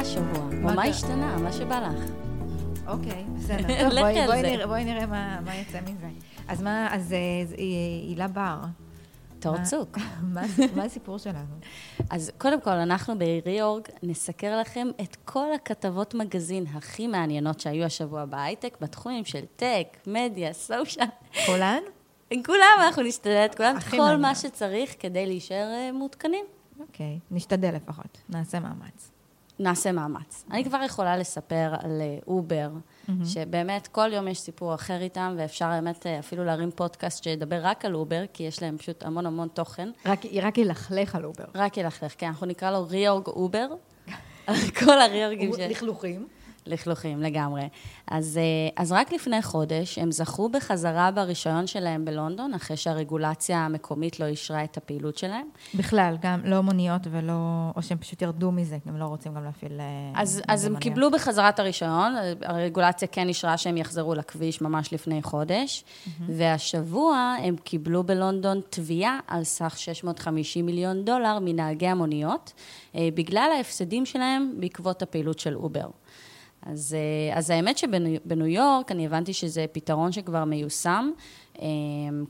השבוע? מה קרה? השתנה? מה שבא לך. אוקיי, בסדר. טוב, בואי- בואי. נראה- בואי נראה מה מה יצא מזה. אז מה, אז אה, היא- הילה בר, תור מה- צוק. מה מה הסיפור שלנו? אז קודם כל, אנחנו בריאורג נסקר לכם את כל הכתבות מגזין הכי מעניינות שהיו השבוע בהייטק, בתחומים של טק, מדיה, סושיאל. כולן? עם כולם אנחנו נשתדל את כולם, כל מה. שצריך כדי להישאר אה, מעודכנים. אוקיי, נשתדל לפחות, נעשה מאמץ. נעשה מאמץ. אני כבר יכולה לספר על אה, אובר, שבאמת כל יום יש סיפור אחר איתם, ואפשר באמת אה, אפילו להרים פודקאסט שידבר רק על אובר, כי יש להם פשוט המון המון תוכן. רק- רק ילכלך על אובר. רק ילכלך, כן, אנחנו נקרא לו reorg אובר. כל הריאורגים ש... לכלוכים. לכלוכים, לגמרי. אז, אה, אז רק לפני חודש הם זכו בחזרה ברישיון שלהם בלונדון, אחרי שהרגולציה המקומית לא אישרה את הפעילות שלהם. בכלל, גם לא מוניות ולא, או שהם פשוט ירדו מזה, הם לא רוצים גם להפעיל... אה, אז, אז הם מוניות. קיבלו בחזרת הרישיון, הרגולציה כן אישרה שהם יחזרו לכביש ממש לפני חודש, והשבוע הם קיבלו בלונדון תביעה על סך 650 מיליון דולר מנהגי המוניות, אה, בגלל ההפסדים שלהם בעקבות הפעילות של אובר. אז, אה, אז האמת שבניו יורק, אני הבנתי שזה פתרון שכבר מיושם. אה,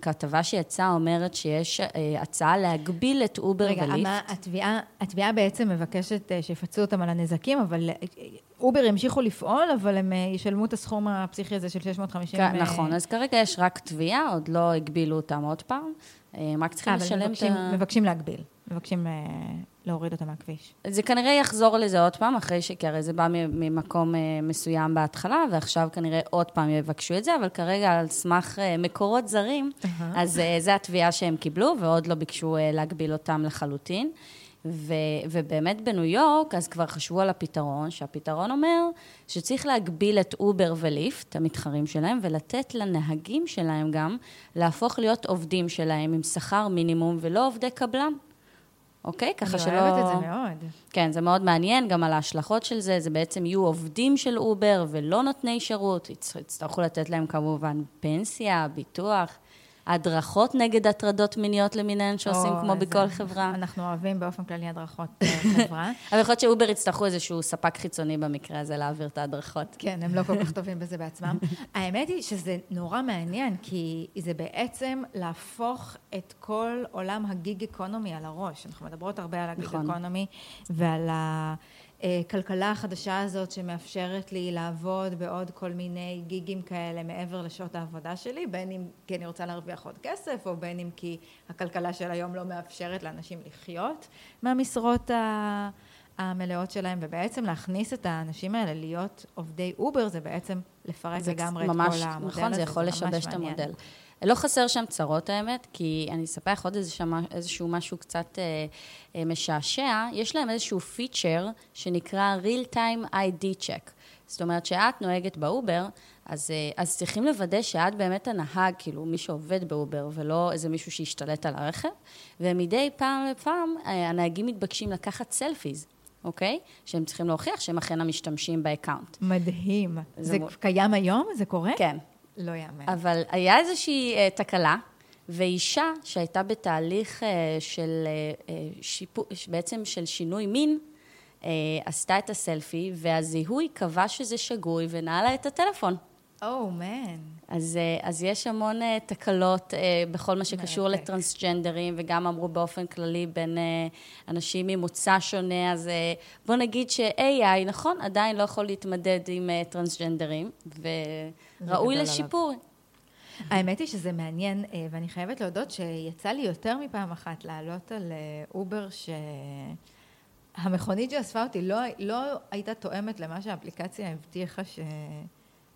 כתבה שיצאה אומרת שיש אה, הצעה להגביל את אובר רגע, וליפט. מה, התביעה, התביעה בעצם מבקשת שיפצו אותם על הנזקים, אבל אובר ימשיכו לפעול, אבל הם ישלמו את הסכום הפסיכי הזה של 650... כן, אה, נכון, אז כרגע יש רק תביעה, עוד לא הגבילו אותם עוד פעם. הם רק צריכים לשלם את ה... מבקשים להגביל, מבקשים אה, להוריד אותם מהכביש. זה כנראה יחזור לזה עוד פעם, אחרי ש... כי הרי זה בא ממקום אה, מסוים בהתחלה, ועכשיו כנראה עוד פעם יבקשו את זה, אבל כרגע על סמך אה, מקורות זרים, אז אה, זו התביעה שהם קיבלו, ועוד לא ביקשו אה, להגביל אותם לחלוטין. ו, ובאמת בניו יורק, אז כבר חשבו על הפתרון, שהפתרון אומר שצריך להגביל את אובר וליפט, המתחרים שלהם, ולתת לנהגים שלהם גם להפוך להיות עובדים שלהם עם שכר מינימום ולא עובדי קבלן. אוקיי? ככה שלא... אני אוהבת את זה מאוד. כן, זה מאוד מעניין, גם על ההשלכות של זה, זה בעצם יהיו עובדים של אובר ולא נותני שירות, יצ- יצטרכו לתת להם כמובן פנסיה, ביטוח, הדרכות נגד הטרדות מיניות למיניהן שעושים או, כמו בכל חברה. אנחנו אוהבים באופן כללי הדרכות אה, חברה. אבל יכול להיות שאובר יצטרכו איזשהו ספק חיצוני במקרה הזה להעביר את ההדרכות. כן, הם לא כל כך טובים בזה בעצמם. האמת היא שזה נורא מעניין, כי זה בעצם להפוך את כל עולם ה gig economy על הראש. אנחנו מדברות הרבה על ה gig נכון. economy ועל הכלכלה החדשה הזאת שמאפשרת לי לעבוד בעוד כל מיני גיגים כאלה מעבר לשעות העבודה שלי, בין אם כי אני רוצה להרוויח עוד כסף, או בין אם כי הכלכלה של היום לא מאפשרת לאנשים לחיות מהמשרות ה... המלאות שלהם, ובעצם להכניס את האנשים האלה להיות עובדי אובר, זה בעצם לפרק לגמרי את כל המודל. נכון, זה יכול לשבש את. המודל. לא חסר שם צרות, האמת, כי אני אספר לך עוד איזשהו, משהו קצת אה, אה, משעשע. יש להם איזשהו פיצ'ר שנקרא real time ID check. זאת אומרת, שאת נוהגת באובר, אז, אה, אז צריכים לוודא שאת באמת הנהג, כאילו, מי שעובד באובר, ולא איזה מישהו שהשתלט על הרכב, ומדי פעם לפעם אה, הנהגים מתבקשים לקחת selfies. אוקיי? שהם צריכים להוכיח שהם אכן המשתמשים ב account. מדהים. זה זה מו- קיים היום? זה קורה? כן. לא יאמן. אבל היה איזושהי אה, תקלה, ואישה שהייתה בתהליך אה, של אה, שיפו, בעצם של שינוי מין, אה, עשתה את הסלפי, והזיהוי קבע שזה שגוי ונעלה את הטלפון. oh, man. אז, uh, אז יש המון uh, תקלות uh, בכל מה שקשור מרתק. לטרנסג'נדרים, וגם אמרו באופן כללי בין אנשים ממוצא שונה, אז בוא נגיד ש-AI, נכון, עדיין לא יכול להתמדד עם טרנסג'נדרים, וראוי לשיפור. האמת היא שזה מעניין, אה, ואני חייבת להודות שיצא לי יותר מפעם אחת לעלות על אה, אובר, שהמכונית שאספה אותי לא, לא הייתה תואמת למה שהאפליקציה הבטיחה, ש...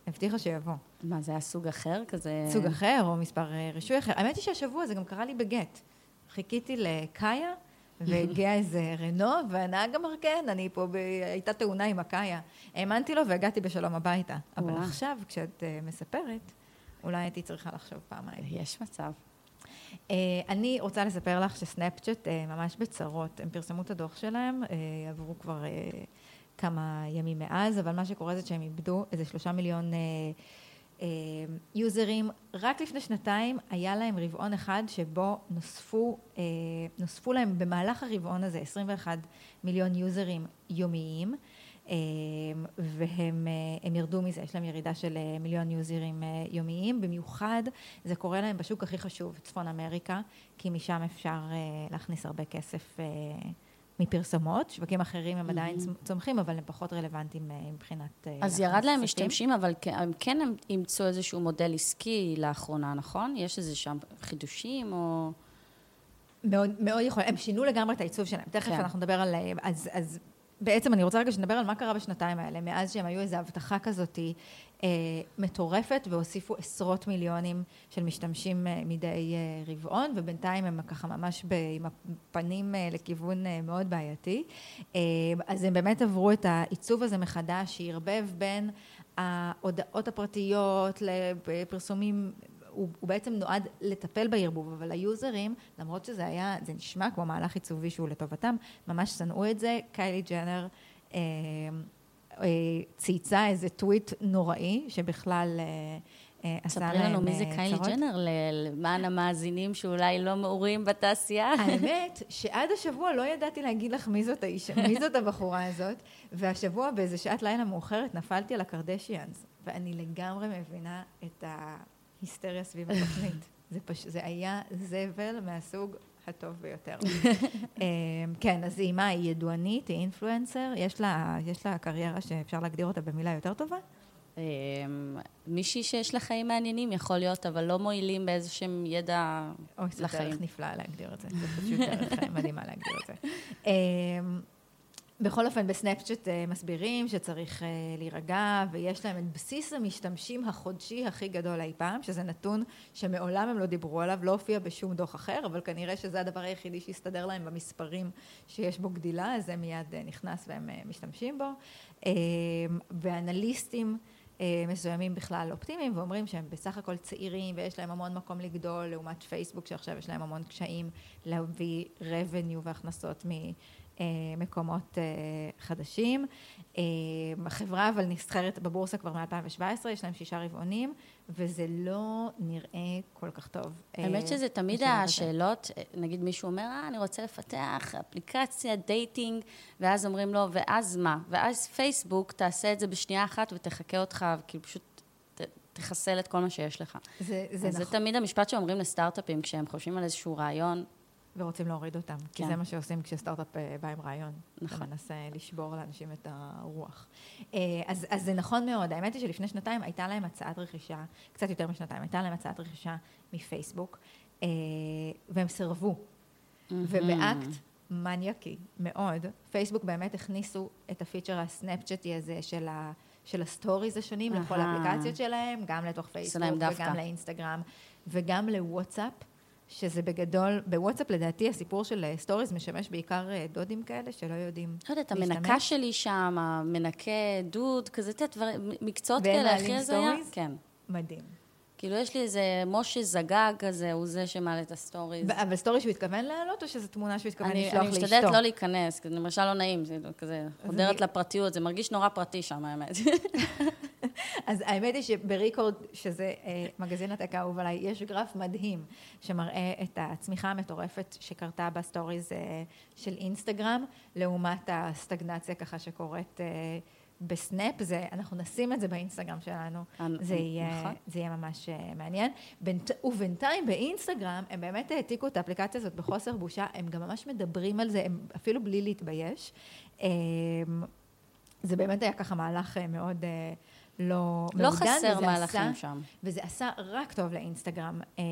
הבטיחה שיבוא. מה, זה היה סוג אחר כזה? סוג אחר או מספר אה, רישוי אחר. האמת היא שהשבוע זה גם קרה לי בגט. חיכיתי לקאיה, והגיע איזה רנו, והנהג אמר, כן, אני פה, ב... הייתה תאונה עם הקאיה. האמנתי לו והגעתי בשלום הביתה. אבל וואו. עכשיו, כשאת אה, מספרת, אולי הייתי צריכה לחשוב פעמיים. יש מצב. אה, אני רוצה לספר לך שסנאפצ'אט אה, ממש בצרות. הם פרסמו את הדוח שלהם, אה, עברו כבר אה, כמה ימים מאז, אבל מה שקורה זה שהם איבדו איזה שלושה מיליון אה, אה, יוזרים. רק לפני שנתיים היה להם רבעון אחד שבו נוספו, אה, נוספו להם במהלך הרבעון הזה 21 מיליון יוזרים יומיים. והם ירדו מזה, יש להם ירידה של מיליון יוזרים יומיים, במיוחד זה קורה להם בשוק הכי חשוב, צפון אמריקה, כי משם אפשר להכניס הרבה כסף מפרסומות, שווקים אחרים הם עדיין צומחים, אבל הם פחות רלוונטיים מבחינת... אז ירד להם משתמשים, אבל הם כן אימצו איזשהו מודל עסקי לאחרונה, נכון? יש איזה שם חידושים או... מאוד, מאוד יכול, הם שינו לגמרי את העיצוב שלהם. תכף כן. אנחנו נדבר על... אז, אז בעצם אני רוצה רגע שנדבר על מה קרה בשנתיים האלה, מאז שהם היו איזו הבטחה כזאת אה, מטורפת, והוסיפו עשרות מיליונים של משתמשים אה, מדי אה, רבעון, ובינתיים הם ככה ממש ב, עם הפנים אה, לכיוון אה, מאוד בעייתי. אה, אז הם באמת עברו את העיצוב הזה מחדש, שערבב בין ההודעות הפרטיות לפרסומים הוא, הוא בעצם נועד לטפל בערבוב, אבל היוזרים, למרות שזה היה, זה נשמע כמו מהלך עיצובי שהוא לטובתם, ממש שנאו את זה. קיילי ג'נר אה, צייצה איזה טוויט נוראי, שבכלל... אה, אה עשה להם ספרי לנו מי זה קיילי ג'נר, למען המאזינים שאולי לא מעורים בתעשייה. האמת, שעד השבוע לא ידעתי להגיד לך מי זאת האישה, מי זאת הבחורה הזאת, והשבוע באיזה שעת לילה מאוחרת נפלתי על הקרדשיאנס, ואני לגמרי מבינה את ה... היסטריה סביב התוכנית. זה, פש... זה היה זבל מהסוג הטוב ביותר. אמ, כן, אז היא מה, היא ידוענית, היא אינפלואנסר, יש לה, יש לה קריירה שאפשר להגדיר אותה במילה יותר טובה? אמ, מישהי שיש לה חיים מעניינים יכול להיות, אבל לא מועילים באיזשהם ידע לחיים. אוי, זה דרך נפלאה להגדיר את זה, זה פשוט דרך מדהימה להגדיר את זה. בכל אופן, בסנאפצ'אט אה, מסבירים שצריך אה, להירגע, ויש להם את בסיס המשתמשים החודשי הכי גדול אי פעם, שזה נתון שמעולם הם לא דיברו עליו, לא הופיע בשום דוח אחר, אבל כנראה שזה הדבר היחידי שהסתדר להם במספרים שיש בו גדילה, אז זה מיד אה, נכנס והם משתמשים בו. ואנליסטים מסוימים בכלל אופטימיים, ואומרים שהם בסך הכל צעירים ויש להם המון מקום לגדול, לעומת פייסבוק שעכשיו יש להם המון קשיים להביא revenue והכנסות מ... אה, מקומות אה, חדשים. אה, החברה אבל נסחרת בבורסה כבר מ-2017, יש להם שישה רבעונים, וזה לא נראה כל כך טוב. האמת שזה תמיד השאלות, נגיד מישהו אומר, אה, אני רוצה לפתח אפליקציה, dating, ואז אומרים לו, ואז מה? ואז פייסבוק תעשה את זה בשנייה אחת ותחכה אותך, כאילו פשוט תחסל את כל מה שיש לך. זה, זה נכון. זה תמיד המשפט שאומרים לסטארט-אפים, כשהם חושבים על איזשהו רעיון, ורוצים להוריד אותם, כן. כי זה מה שעושים כשסטארט-אפ אה, בא עם רעיון. נכון. ומנסה לשבור לאנשים את הרוח. אה, אז, אז זה נכון מאוד. האמת היא שלפני שנתיים הייתה להם הצעת רכישה, קצת יותר משנתיים, הייתה להם הצעת רכישה מפייסבוק, אה, והם סירבו. Mm-hmm. ובאקט מניאקי מאוד, פייסבוק באמת הכניסו את הפיצ'ר הסנאפצ'אטי הזה של ה... של ה stories השונים אה-הא. לכל האפליקציות שלהם, גם לתוך פייסבוק וגם לאינסטגרם וגם לוואטסאפ. שזה בגדול, בוואטסאפ לדעתי הסיפור של stories משמש בעיקר אה, דודים כאלה שלא יודעים להשתמש. לא יודעת, המנקה שלי שם, המנקה דוד, כזה, את דברים, מקצועות כאלה, הכי הזיה. כן. מדהים. כאילו, יש לי איזה משה זגג כזה, הוא זה שמעלה את ה stories. אבל story שהוא התכוון להעלות, או שזו תמונה שהוא התכוון לשלוח לאשתו? אני משתדלת לא להיכנס, כי זה למשל לא נעים, זה כזה חודרת לפרטיות, זה מרגיש נורא פרטי שם, האמת. אז האמת היא שב Recode, שזה אה, מגזין ה tech האהוב עליי, יש גרף מדהים שמראה את הצמיחה המטורפת שקרתה ב stories אה, של אינסטגרם, לעומת הסטגנציה ככה שקורית אה, בסנאפ, זה, אנחנו נשים את זה באינסטגרם שלנו, זה יהיה, נכון. זה יהיה ממש מעניין. בינ, ובינתיים באינסטגרם, הם באמת העתיקו את האפליקציה הזאת בחוסר בושה, הם גם ממש מדברים על זה, הם אפילו בלי להתבייש. זה באמת היה ככה מהלך מאוד... לא לא חסר מהלכים עשה, שם. וזה עשה רק טוב לאינסטגרם. אה,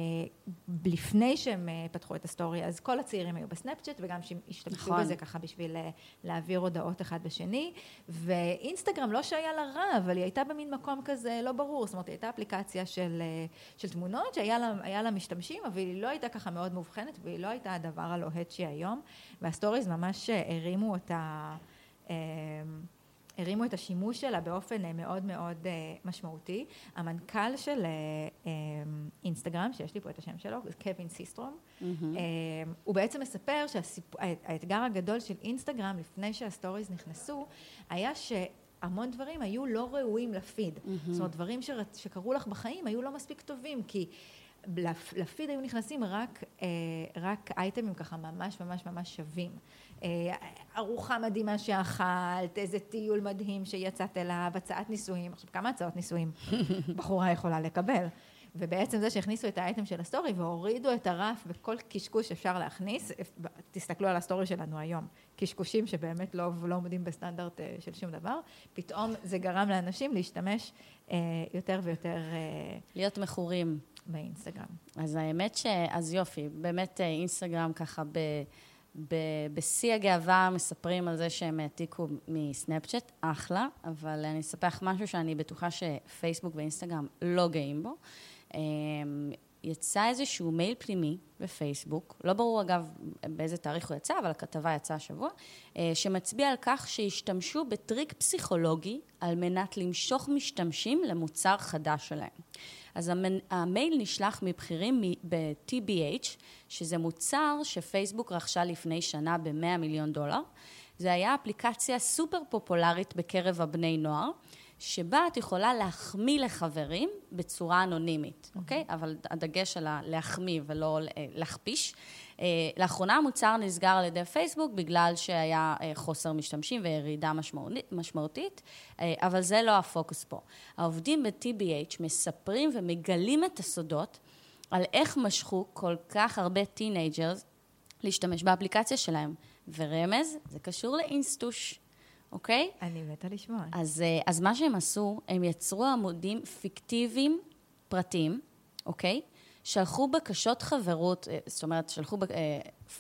לפני שהם אה, פתחו את ה story, אז כל הצעירים היו בסנאפצ'אט, וגם שהם השתמשו נכון. בזה ככה בשביל אה, להעביר הודעות אחד בשני. ואינסטגרם, לא שהיה לה רע, אבל היא הייתה במין מקום כזה לא ברור. זאת אומרת, היא הייתה אפליקציה של, אה, של תמונות שהיה לה, לה משתמשים, אבל היא לא הייתה ככה מאוד מאובחנת, והיא לא הייתה הדבר הלוהט שהיא היום. וה stories ממש אה, הרימו אותה... אה, הרימו את השימוש שלה באופן אה, מאוד מאוד אה, משמעותי. המנכ"ל של אה, אינסטגרם, שיש לי פה את השם שלו, זה קווין סיסטרום, mm-hmm. הוא בעצם מספר שהאתגר הגדול של אינסטגרם לפני שה stories נכנסו, היה ש... המון דברים היו לא ראויים ל feed. Mm-hmm. זאת אומרת, דברים שקרו לך בחיים היו לא מספיק טובים, כי לפיד היו נכנסים רק, רק אייטמים ככה ממש ממש ממש שווים. אה, ארוחה מדהימה שאכלת, איזה טיול מדהים שיצאת אליו, הצעת נישואים. עכשיו, כמה הצעות נישואים בחורה יכולה לקבל? ובעצם זה שהכניסו את האייטם של ה story והורידו את הרף בכל קשקוש שאפשר להכניס, תסתכלו על ה story שלנו היום, קשקושים שבאמת לא, לא עומדים בסטנדרט אה, של שום דבר, פתאום זה גרם לאנשים להשתמש אה, יותר ויותר... אה, להיות מכורים. באינסטגרם. אז האמת ש... אז יופי, באמת אינסטגרם ככה ב... בשיא הגאווה מספרים על זה שהם העתיקו מסנאפצ'אט, אחלה, אבל אני אספר לך משהו שאני בטוחה שפייסבוק ואינסטגרם לא גאים בו. אמ, יצא איזשהו מייל פנימי בפייסבוק, לא ברור אגב באיזה תאריך הוא יצא, אבל הכתבה יצאה השבוע, אה, שמצביע על כך שהשתמשו בטריק פסיכולוגי על מנת למשוך משתמשים למוצר חדש שלהם. אז המייל נשלח מבכירים ב-TBH, שזה מוצר שפייסבוק רכשה לפני שנה ב-100 מיליון דולר. זה היה אפליקציה סופר פופולרית בקרב הבני נוער. שבה את יכולה להחמיא לחברים בצורה אנונימית, mm-hmm. אוקיי? אבל הדגש על להחמיא ולא להכפיש. אה, לאחרונה המוצר נסגר על ידי פייסבוק בגלל שהיה אה, חוסר משתמשים וירידה משמעותית, אבל זה לא הפוקוס פה. העובדים ב-TBH מספרים ומגלים את הסודות על איך משכו כל כך הרבה teenagers להשתמש באפליקציה שלהם. ורמז, זה קשור לאינסטוש. אוקיי? אני מתה לשמוע. אז, אה, אז מה שהם עשו, הם יצרו עמודים פיקטיביים פרטיים, אוקיי? שלחו בקשות חברות, אה, זאת אומרת, שלחו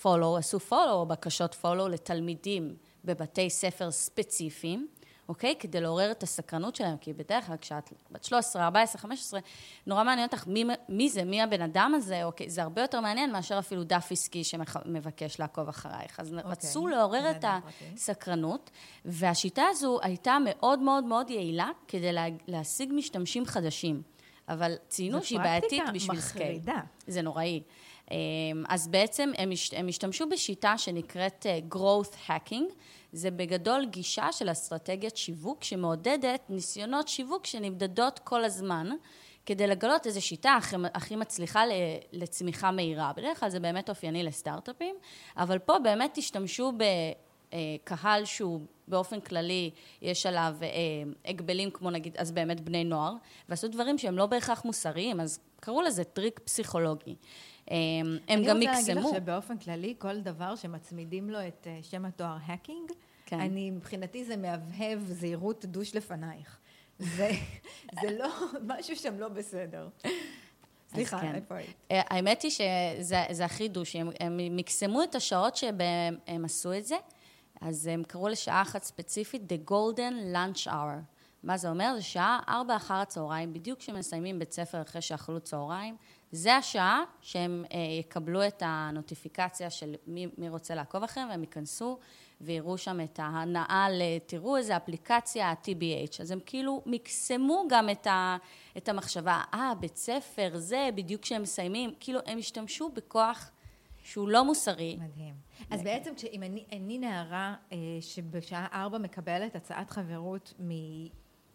פולו, אה, עשו פולו או בקשות פולו לתלמידים בבתי ספר ספציפיים. אוקיי? כדי לעורר את הסקרנות שלהם, כי בדרך כלל כשאת בת 13, 14, 15, נורא מעניין אותך מי, מי זה, מי הבן אדם הזה, אוקיי? זה הרבה יותר מעניין מאשר אפילו דף עסקי שמבקש לעקוב אחרייך. אז אוקיי. רצו לעורר את הסקרנות, והשיטה הזו הייתה מאוד מאוד מאוד יעילה כדי לה, להשיג משתמשים חדשים. אבל ציינו שהיא בעייתית בשביל scale. זה נוראי. אמ, אז בעצם הם, הם השתמשו בשיטה שנקראת אה, growth hacking, זה בגדול גישה של אסטרטגיית שיווק שמעודדת ניסיונות שיווק שנמדדות כל הזמן, כדי לגלות איזו שיטה הכי, הכי מצליחה לצמיחה מהירה. בדרך כלל זה באמת אופייני לסטארט-אפים, אבל פה באמת השתמשו בקהל שהוא באופן כללי, יש עליו אה, הגבלים כמו נגיד, אז באמת בני נוער, ועשו דברים שהם לא בהכרח מוסריים, אז קראו לזה טריק פסיכולוגי. הם גם מקסמו. אני רוצה להגיד לך שבאופן כללי, כל דבר שמצמידים לו את אה, שם התואר hacking, כן. אני, מבחינתי זה מהבהב זהירות douche לפנייך. זה, זה לא, משהו שם לא בסדר. סליחה, כן. איפה היית? אה, האמת היא שזה הכי דושי, הם, הם מקסמו את השעות שבהם הם עשו את זה, אז הם קראו לשעה אחת ספציפית The Golden Lunch Hour. מה זה אומר? זה שעה ארבע אחר הצהריים, בדיוק כשמסיימים בית ספר אחרי שאכלו צהריים. זה השעה שהם אה, יקבלו את הנוטיפיקציה של מי, מי רוצה לעקוב אחריהם, והם ייכנסו ויראו שם את ההנאה ל... תראו איזה אפליקציה, ה-TBH. אז הם כאילו מקסמו גם את, ה, את המחשבה, אה, בית ספר, זה, בדיוק כשהם מסיימים, כאילו, הם השתמשו בכוח שהוא לא מוסרי. מדהים. אז בעצם, אם אני, אני נערה אה, שבשעה ארבע מקבלת הצעת חברות מ...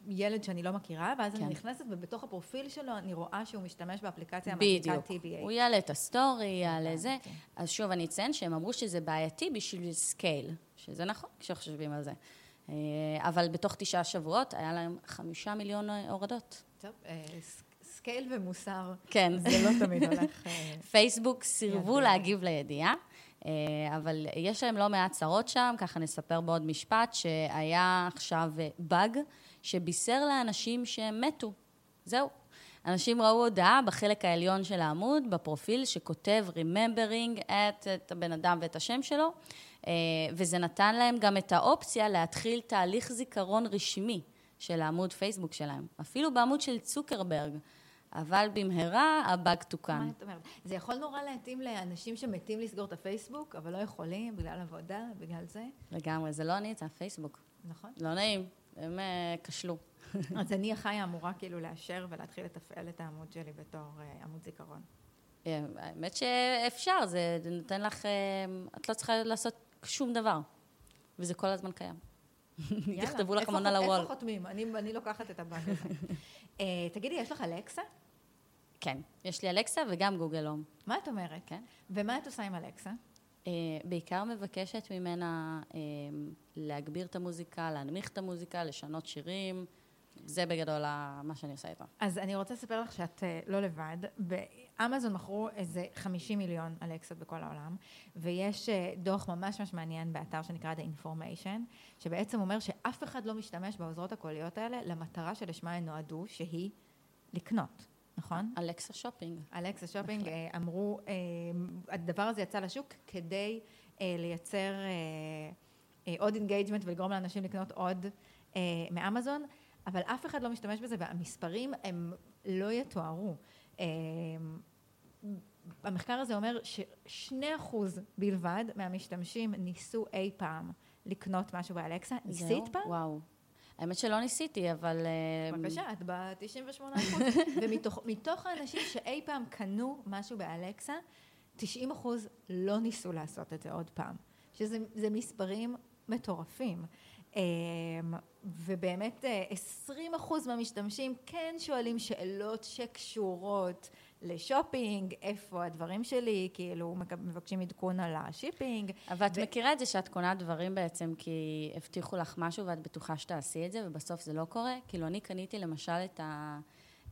ילד שאני לא מכירה, ואז כן. אני נכנסת, ובתוך הפרופיל שלו אני רואה שהוא משתמש באפליקציה המעתיקה TBH. הוא יעלה את הסטורי, יעלה זה. כן. אז שוב, אני אציין שהם אמרו שזה בעייתי בשביל scale, שזה נכון כשחושבים על זה. אה, אבל בתוך תשעה שבועות היה להם חמישה מיליון הורדות. טוב, אה, scale ומוסר. כן. זה לא תמיד הולך... אה, פייסבוק סירבו להגיב לידיעה. אבל יש להם לא מעט צרות שם, ככה נספר בעוד משפט, שהיה עכשיו באג שבישר לאנשים שהם מתו. זהו. אנשים ראו הודעה בחלק העליון של העמוד, בפרופיל, שכותב Remembering את, את הבן אדם ואת השם שלו, אה, וזה נתן להם גם את האופציה להתחיל תהליך זיכרון רשמי של העמוד פייסבוק שלהם. אפילו בעמוד של צוקרברג. אבל במהרה הבאג תוקן. מה את אומרת? זה יכול נורא להתאים לאנשים שמתים לסגור את הפייסבוק, אבל לא יכולים בגלל עבודה, בגלל זה? לגמרי, זה לא אני, זה הפייסבוק. נכון. לא נעים. הם אה, כשלו. אז אני החיה אמורה כאילו לאשר ולהתחיל לתפעל את העמוד שלי בתור אה, עמוד זיכרון. אה, האמת שאפשר, זה נותן לך, את לא צריכה לעשות שום דבר, וזה כל הזמן קיים. לך המון על הוול. איפה חותמים? אני לוקחת את הבאג הזה. תגידי, יש לך אלקסה? כן, יש לי אלקסה וגם גוגל הום. מה את אומרת? כן. ומה את עושה עם אלקסה? אה, בעיקר מבקשת ממנה אה, להגביר את המוזיקה, להנמיך את המוזיקה, לשנות שירים. זה בגדול מה שאני עושה איתה. אז אני רוצה לספר לך שאת אה, לא לבד. באמזון מכרו איזה 50 מיליון אלקסות בכל העולם, ויש דוח ממש ממש מעניין באתר שנקרא The Information, שבעצם אומר שאף אחד לא משתמש בעוזרות הקוליות האלה למטרה שלשמה הן נועדו, שהיא לקנות, נכון? אלקסה shopping. אלקסה shopping. אה, אמרו, אה, הדבר הזה יצא לשוק כדי אה, לייצר עוד engagement ולגרום לאנשים לקנות עוד מאמזון, אבל אף אחד לא משתמש בזה והמספרים הם לא יתוארו. המחקר הזה אומר ששני אחוז בלבד מהמשתמשים ניסו אי פעם לקנות משהו באלקסה. ניסית? פעם? וואו. האמת שלא ניסיתי, אבל... אה, בבקשה, את ב-98 אחוז. ומתוך האנשים שאי פעם קנו משהו באלקסה, 90 אחוז לא ניסו לעשות את זה עוד פעם. שזה זה מספרים מטורפים. אמ, ובאמת אה, 20 אחוז מהמשתמשים כן שואלים שאלות שקשורות לשופינג, איפה הדברים שלי, כאילו מבקשים עדכון על ה shipping. אבל את ו- מכירה את זה שאת קונה דברים בעצם כי הבטיחו לך משהו ואת בטוחה שתעשי את זה, ובסוף זה לא קורה? כאילו, אני קניתי למשל את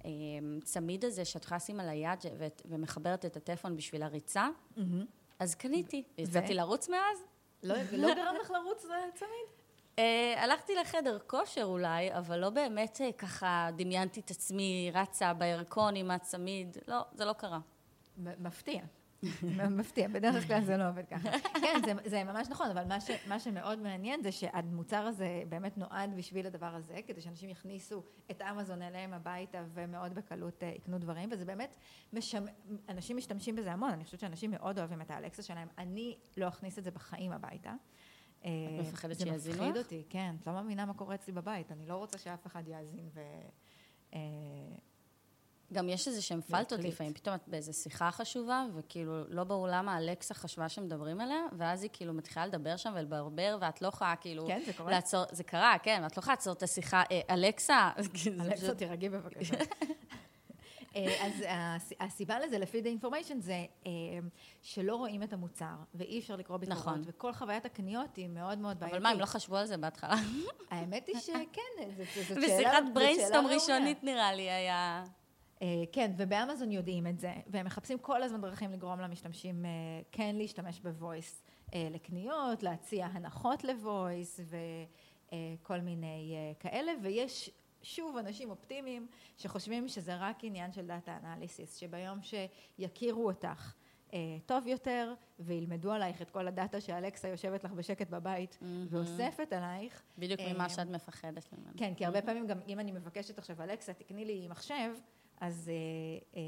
הצמיד הזה שאת יכולה לשים על היד ואת- ומחברת את הטלפון בשביל הריצה, מהמם. אז קניתי. ו- יצאתי לרוץ מאז? לא לא גרם לך לרוץ צמיד? אה, הלכתי לחדר כושר אולי, אבל לא באמת אה, ככה דמיינתי את עצמי רצה בירקון עם הצמיד. לא, זה לא קרה. מפתיע. מפתיע, בדרך כלל זה לא עובד ככה. כן, זה, זה ממש נכון, אבל מה, ש, מה שמאוד מעניין זה שהמוצר הזה באמת נועד בשביל הדבר הזה, כדי שאנשים יכניסו את אמזון אליהם הביתה ומאוד בקלות אה, יקנו דברים, וזה באמת, משמ... אנשים משתמשים בזה המון, אני חושבת שאנשים מאוד אוהבים את האלקסה שלהם, אני לא אכניס את זה בחיים הביתה. את מפחדת זה שיאזינו מפחיד לך? אותי, כן, את לא מאמינה מה קורה אצלי בבית, אני לא רוצה שאף אחד יאזין ו... אה, גם יש איזה שהם פלטות. לפעמים, פתאום את באיזה שיחה חשובה, וכאילו לא ברור למה אלכסה חשבה שמדברים עליה, ואז היא כאילו מתחילה לדבר שם ולברבר, ואת לא יכולה כאילו... כן, זה קורה? לעצור, זה קרה, כן, ואת לא יכולה לעצור את השיחה, אה, אלכסה, זה אלכסה, פשוט- תירגעי בבקשה. אה, אז הס- הסיבה לזה, לפי The Information, זה אה, שלא רואים את המוצר, ואי אפשר לקרוא ביקורות, נכון. וכל חוויית הקניות היא מאוד מאוד בעייתית. אבל מה, הם לא חשבו על זה בהתחלה? האמת היא שכן, זאת- שאלה... בשיחת זאת שאלה בריינסטום ראויה. ראשונית נראה לי היה... אה, כן, ובאמזון יודעים את זה, והם מחפשים כל הזמן דרכים לגרום למשתמשים כן להשתמש בוויס לקניות, להציע הנחות לוויס וכל מיני כאלה, ויש שוב אנשים אופטימיים שחושבים שזה רק עניין של דאטה אנליסיס, שביום שיכירו אותך אה, טוב יותר וילמדו עלייך את כל הדאטה שאלכסה יושבת לך בשקט בבית ואוספת עלייך. בדיוק אה, ממה שאת מפחדת ממנו. כן, כי הרבה פעמים גם אם אני מבקשת עכשיו, אלכסה, תקני לי מחשב, אז אה, אה,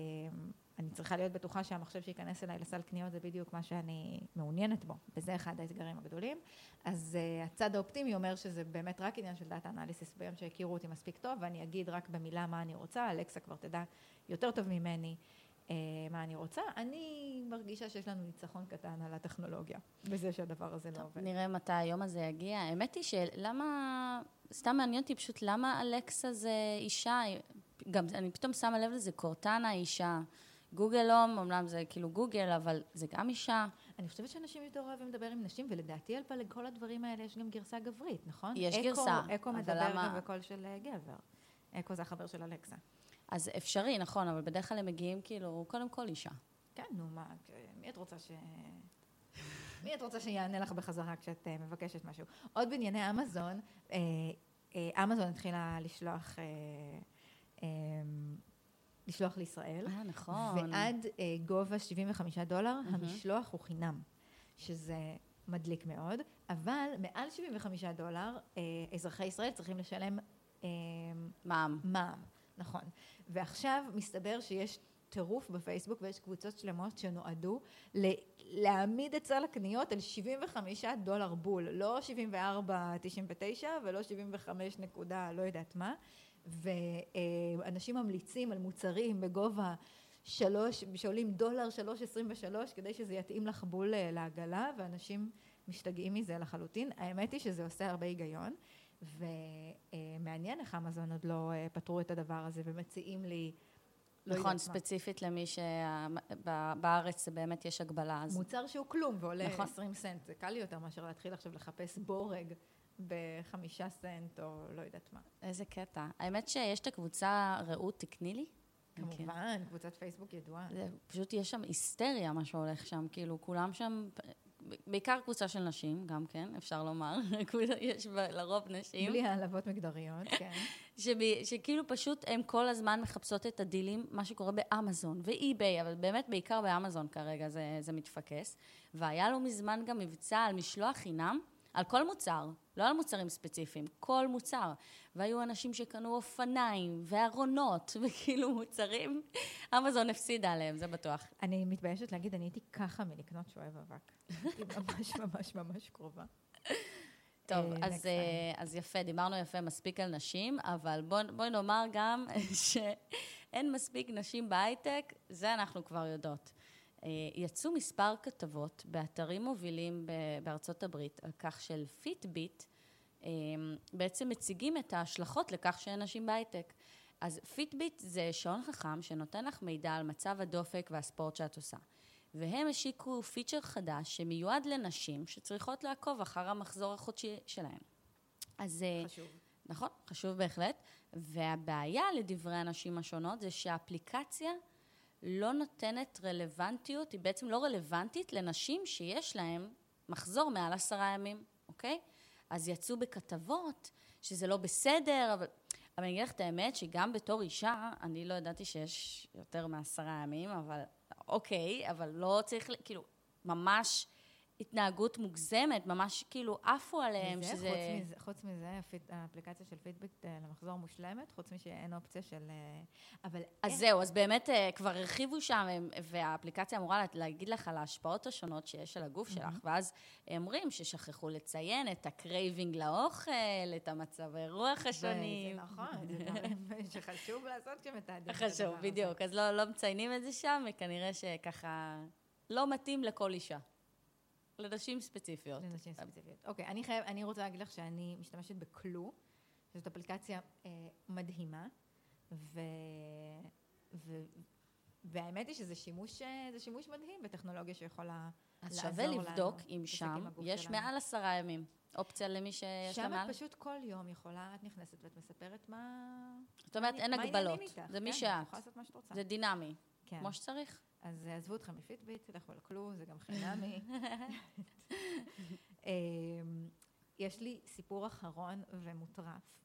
אני צריכה להיות בטוחה שהמחשב שייכנס אליי לסל קניות זה בדיוק מה שאני מעוניינת בו, וזה אחד האתגרים הגדולים. אז אה, הצד האופטימי אומר שזה באמת רק עניין של דאטה אנליסיס ביום שהכירו אותי מספיק טוב, ואני אגיד רק במילה מה אני רוצה, אלכסה כבר תדע יותר טוב ממני. אה, מה אני רוצה, אני מרגישה שיש לנו ניצחון קטן על הטכנולוגיה, בזה שהדבר הזה לא עובד. נראה מתי היום הזה יגיע. האמת היא שלמה, סתם מעניין אותי פשוט למה אלכסה זה אישה, גם אני פתאום שמה לב לזה, קורטנה אישה. גוגל הום, אמנם זה כאילו גוגל, אבל זה גם אישה. אני חושבת שאנשים יותר אוהבים לדבר עם נשים, ולדעתי על לכל הדברים האלה יש גם גרסה גברית, נכון? יש אקו, גרסה, אקו מדבר למה- גם בקול של אה, גבר. אקו זה החבר של אלכסה. אז אפשרי, נכון, אבל בדרך כלל הם מגיעים כאילו, קודם כל אישה. כן, נו מה, מי את רוצה ש... מי את רוצה שיענה לך בחזרה כשאת אה, מבקשת משהו? עוד בענייני אמזון, אה, אמזון התחילה לשלוח, לשלוח לישראל. אה, נכון. ועד אה, גובה 75 דולר, המשלוח הוא חינם, שזה מדליק מאוד, אבל מעל 75 דולר, אה, אזרחי ישראל צריכים לשלם אה, מע"מ. מע"מ, נכון. ועכשיו מסתבר שיש טירוף בפייסבוק ויש קבוצות שלמות שנועדו ל- להעמיד את סל הקניות על 75 דולר בול, לא 74.99 ולא 75 נקודה לא יודעת מה, ואנשים ממליצים על מוצרים בגובה שלוש, שעולים דולר 3.23 כדי שזה יתאים לך בול אה, לעגלה, ואנשים משתגעים מזה לחלוטין. האמת היא שזה עושה הרבה היגיון, ומעניין איך אמזון עוד לא אה, פתרו את הדבר הזה ומציעים לי לא נכון, יודעת מה. ספציפית למי שבארץ באמת יש הגבלה, אז... מוצר שהוא כלום ועולה נכון. 20 סנט, זה קל לי יותר מאשר להתחיל עכשיו לחפש בורג בחמישה סנט או לא יודעת מה. איזה קטע. האמת שיש את הקבוצה רעות תקני לי. כמובן, קבוצת פייסבוק ידועה. זה, פשוט יש שם היסטריה, מה שהולך שם, כאילו, כולם שם, בעיקר קבוצה של נשים, גם כן, אפשר לומר, יש לרוב נשים, בלי העלבות מגדריות, כן. שב, שכאילו פשוט הן כל הזמן מחפשות את הדילים, מה שקורה באמזון ואי-ביי, אבל באמת בעיקר באמזון כרגע זה, זה מתפקס. והיה לא מזמן גם מבצע על משלוח חינם, על כל מוצר, לא על מוצרים ספציפיים, כל מוצר. והיו אנשים שקנו אופניים וארונות, וכאילו מוצרים, אמזון הפסידה עליהם, זה בטוח. אני מתביישת להגיד, אני הייתי ככה מלקנות שואב אבק. הייתי ממש ממש ממש קרובה. טוב, אה, אז, אה, אז יפה, דיברנו יפה מספיק על נשים, אבל בואי בוא נאמר גם שאין מספיק נשים בהייטק, זה אנחנו כבר יודעות. אה, יצאו מספר כתבות באתרים מובילים בארצות הברית על כך שפיטביט, אה, בעצם מציגים את ההשלכות לכך שאין נשים בהייטק. אז פיטביט זה שעון חכם שנותן לך מידע על מצב הדופק והספורט שאת עושה. והם השיקו פיצ'ר חדש שמיועד לנשים שצריכות לעקוב אחר המחזור החודשי שלהן. אז... אה, חשוב. נכון, חשוב בהחלט. והבעיה, לדברי הנשים השונות, זה שהאפליקציה לא נותנת רלוונטיות, היא בעצם לא רלוונטית לנשים שיש להן מחזור מעל עשרה ימים, אוקיי? אז יצאו בכתבות שזה לא בסדר, אבל... אבל אני אגיד לך את האמת, שגם בתור אישה, אני לא ידעתי שיש יותר מעשרה ימים, אבל אוקיי, אבל לא צריך, כאילו, ממש התנהגות מוגזמת, ממש כאילו עפו עליהם, וזה, שזה... חוץ מזה, חוץ מזה, הפיט- האפליקציה של פידבק אה, למחזור מושלמת, חוץ משאין אופציה של... אה, אבל אז איך- זהו, אז באמת אה, כבר הרחיבו שם, והאפליקציה אמורה לה- להגיד לך על ההשפעות השונות שיש על הגוף שלך, ואז אומרים ששכחו לציין את ה craving לאוכל, את המצבי רוח השונים. זה נכון, זה דברים שחשוב לעשות כשמתעדים חשוב. בדיוק. אז לא, לא מציינים את זה שם, וכנראה שככה לא מתאים לכל אישה. לנשים ספציפיות. לנשים ספציפיות. אוקיי, אני חייב, אני רוצה להגיד לך שאני משתמשת ב Clue, שזאת אפליקציה אה, מדהימה, ו... ו... והאמת היא שזה שימוש, אה, זה שימוש מדהים בטכנולוגיה שיכולה אז לעזור שווה לנו לבדוק אם שם יש שלנו. מעל עשרה ימים. אופציה למי שיש לה שם מעל? את פשוט כל יום יכולה, את נכנסת ואת מספרת מה... זאת אומרת, אין הגבלות. זה מי כן, שאת. זה דינמי. כן. כמו שצריך. אז עזבו אתכם מפיטביט, לכו לכלו, זה גם חינמי. אמ, יש לי סיפור אחרון ומוטרף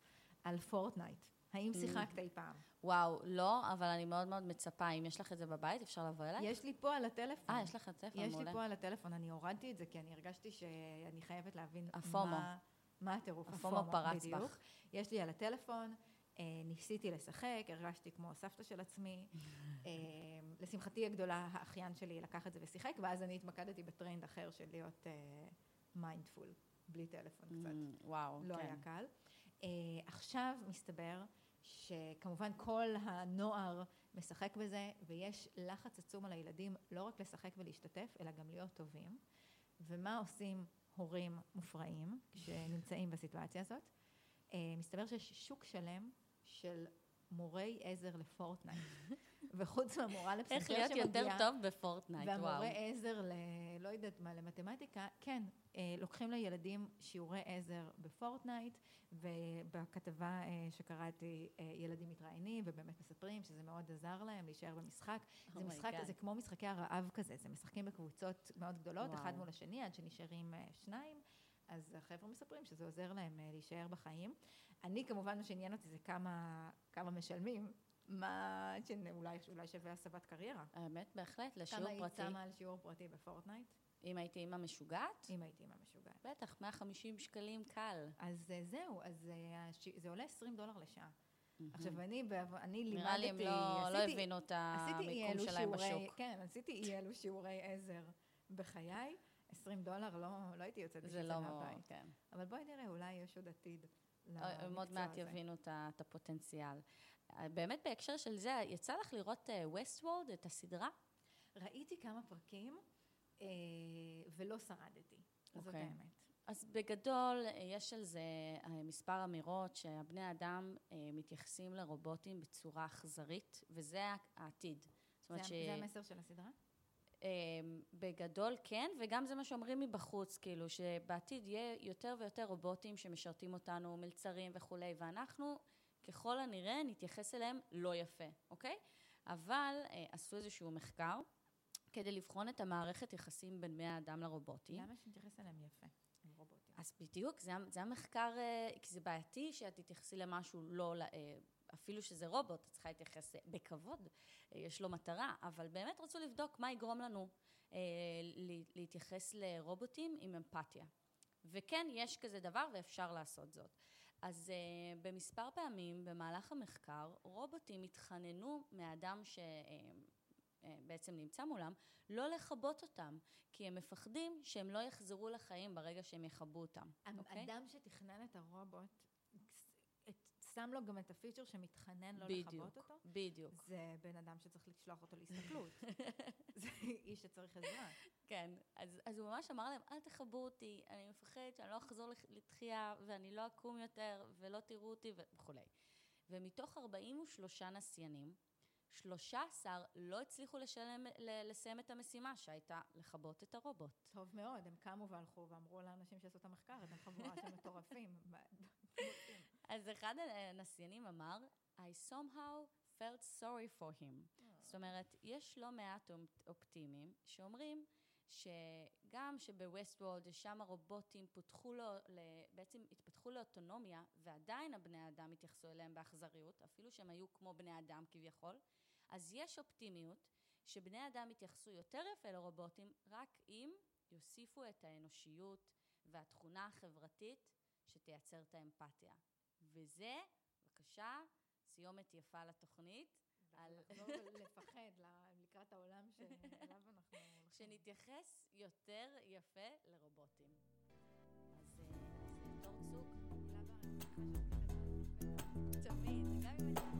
על פורטנייט. האם שיחקת אי פעם? וואו, לא, אבל אני מאוד מאוד מצפה. אם יש לך את זה בבית, אפשר לבוא אליי? יש לי פה על הטלפון. אה, יש לך טלפון, יש לי מעולה. פה על הטלפון, אני הורדתי את זה כי אני הרגשתי שאני חייבת להבין ה FOMO. מה, מה הטירוף. ה FOMO פרץ. בך. יש לי על הטלפון, אה, ניסיתי לשחק, הרגשתי כמו סבתא של עצמי. אה, לשמחתי הגדולה, האחיין שלי לקח את זה ושיחק, ואז אני התמקדתי בטרנד אחר של להיות mindful, בלי טלפון קצת. Mm, וואו, לא כן. היה קל. אה, עכשיו מסתבר שכמובן כל הנוער משחק בזה, ויש לחץ עצום על הילדים לא רק לשחק ולהשתתף, אלא גם להיות טובים. ומה עושים הורים מופרעים שנמצאים בסיטואציה הזאת? אה, מסתבר שיש שוק שלם של מורי עזר לפורטנייט. וחוץ מהמורה לפסנתר איך שמגיעה... להיות יותר טוב בפורטנייט, וואו. והמורה עזר ל... לא יודעת מה, למתמטיקה, כן, אה, לוקחים לילדים שיעורי עזר בפורטנייט, ובכתבה אה, שקראתי, אה, ילדים מתראיינים, ובאמת מספרים שזה מאוד עזר להם להישאר במשחק. Oh זה משחק, God. זה כמו משחקי הרעב כזה, זה משחקים בקבוצות מאוד גדולות, וואו. אחד מול השני, עד שנשארים שניים. אז החבר'ה מספרים שזה עוזר להם להישאר בחיים. אני, כמובן, מה שעניין אותי זה כמה, כמה משלמים, מה שאולי אולי שווה הסבת קריירה. האמת, בהחלט, כמה לשיעור היית פרטי. שמה על שיעור פרטי בפורטנייט? אם הייתי אימא משוגעת, אם הייתי אימא משוגעת. בטח, 150 שקלים קל. אז אה, זהו, אז אה, זה עולה 20 דולר לשעה. עכשיו, אני אני לימדתי... נראה לי הם לא- לא עשיתי- הבינו את המיקום שלהם שיעורי- בשוק. כן, עשיתי אי אלו שיעורי עזר בחיי. 20 דולר, לא לא הייתי יוצאת בשביל זה לא, מהבית. כן. אבל בואי נראה, אולי יש עוד עתיד למקצוע עוד מעט. יבינו את הפוטנציאל. אה, באמת, בהקשר של זה, יצא לך לראות ווסט וורד, את הסדרה? ראיתי כמה פרקים, אה, ולא שרדתי. זאת אוקיי. האמת. אז בגדול, יש על זה מספר אמירות שהבני אדם מתייחסים לרובוטים בצורה אכזרית, וזה העתיד. זאת אומרת זה, ש... זה המסר של הסדרה? בגדול כן, וגם זה מה שאומרים מבחוץ, כאילו, שבעתיד יהיה יותר ויותר רובוטים שמשרתים אותנו, מלצרים וכולי, ואנחנו ככל הנראה נתייחס אליהם לא יפה, אוקיי? אבל אה, עשו איזשהו מחקר כדי לבחון את המערכת יחסים בין בני האדם לרובוטים. למה שנתייחס אליהם יפה? רובוטים. אז בדיוק, זה, זה המחקר, אה, כי זה בעייתי שאת תתייחסי למשהו לא, אה, אפילו שזה רובוט, את צריכה להתייחס בכבוד, יש לו מטרה, אבל באמת רצו לבדוק מה יגרום לנו להתייחס לרובוטים עם אמפתיה. וכן, יש כזה דבר ואפשר לעשות זאת. אז uh, במספר פעמים במהלך המחקר, רובוטים התחננו מאדם ש... Uh, בעצם נמצא מולם, לא לכבות אותם, כי הם מפחדים שהם לא יחזרו לחיים ברגע שהם יכבו אותם. אוקיי? שתכנן את הרובוט, את, שם לו גם את הפיצ'ר שמתחנן לא בדיוק, לכבות אותו? בדיוק. זה בן אדם שצריך לשלוח אותו להסתכלות. זה איש שצריך עזרה. כן, אז, אז הוא ממש אמר להם, אל תכבו אותי, אני מפחד שאני לא אחזור לתחייה, ואני לא אקום יותר, ולא תראו אותי וכולי. ומתוך 43 נסיינים, 13 לא הצליחו לשלם, לסיים את המשימה שהייתה לכבות את הרובוט. טוב מאוד, הם קמו והלכו ואמרו לאנשים שעשו את המחקר, אתם חבורה של מטורפים. אז אחד הנסיינים אמר, I somehow felt sorry for him. זאת אומרת, יש לא מעט אופטימיים שאומרים שגם שבווסט וולד, שם הרובוטים פותחו לו, בעצם התפתחו לאוטונומיה, ועדיין הבני אדם התייחסו אליהם באכזריות, אפילו שהם היו כמו בני אדם כביכול, אז יש אופטימיות שבני אדם יתייחסו יותר יפה לרובוטים, רק אם יוסיפו את האנושיות והתכונה החברתית שתייצר את האמפתיה. וזה, בבקשה, סיומת יפה לתוכנית. על... לחזור לפחד לקראת העולם שאליו אנחנו הולכים. שנתייחס יותר יפה לרובוטים. אז אה, דור אה, צוק. תמיד, גם אם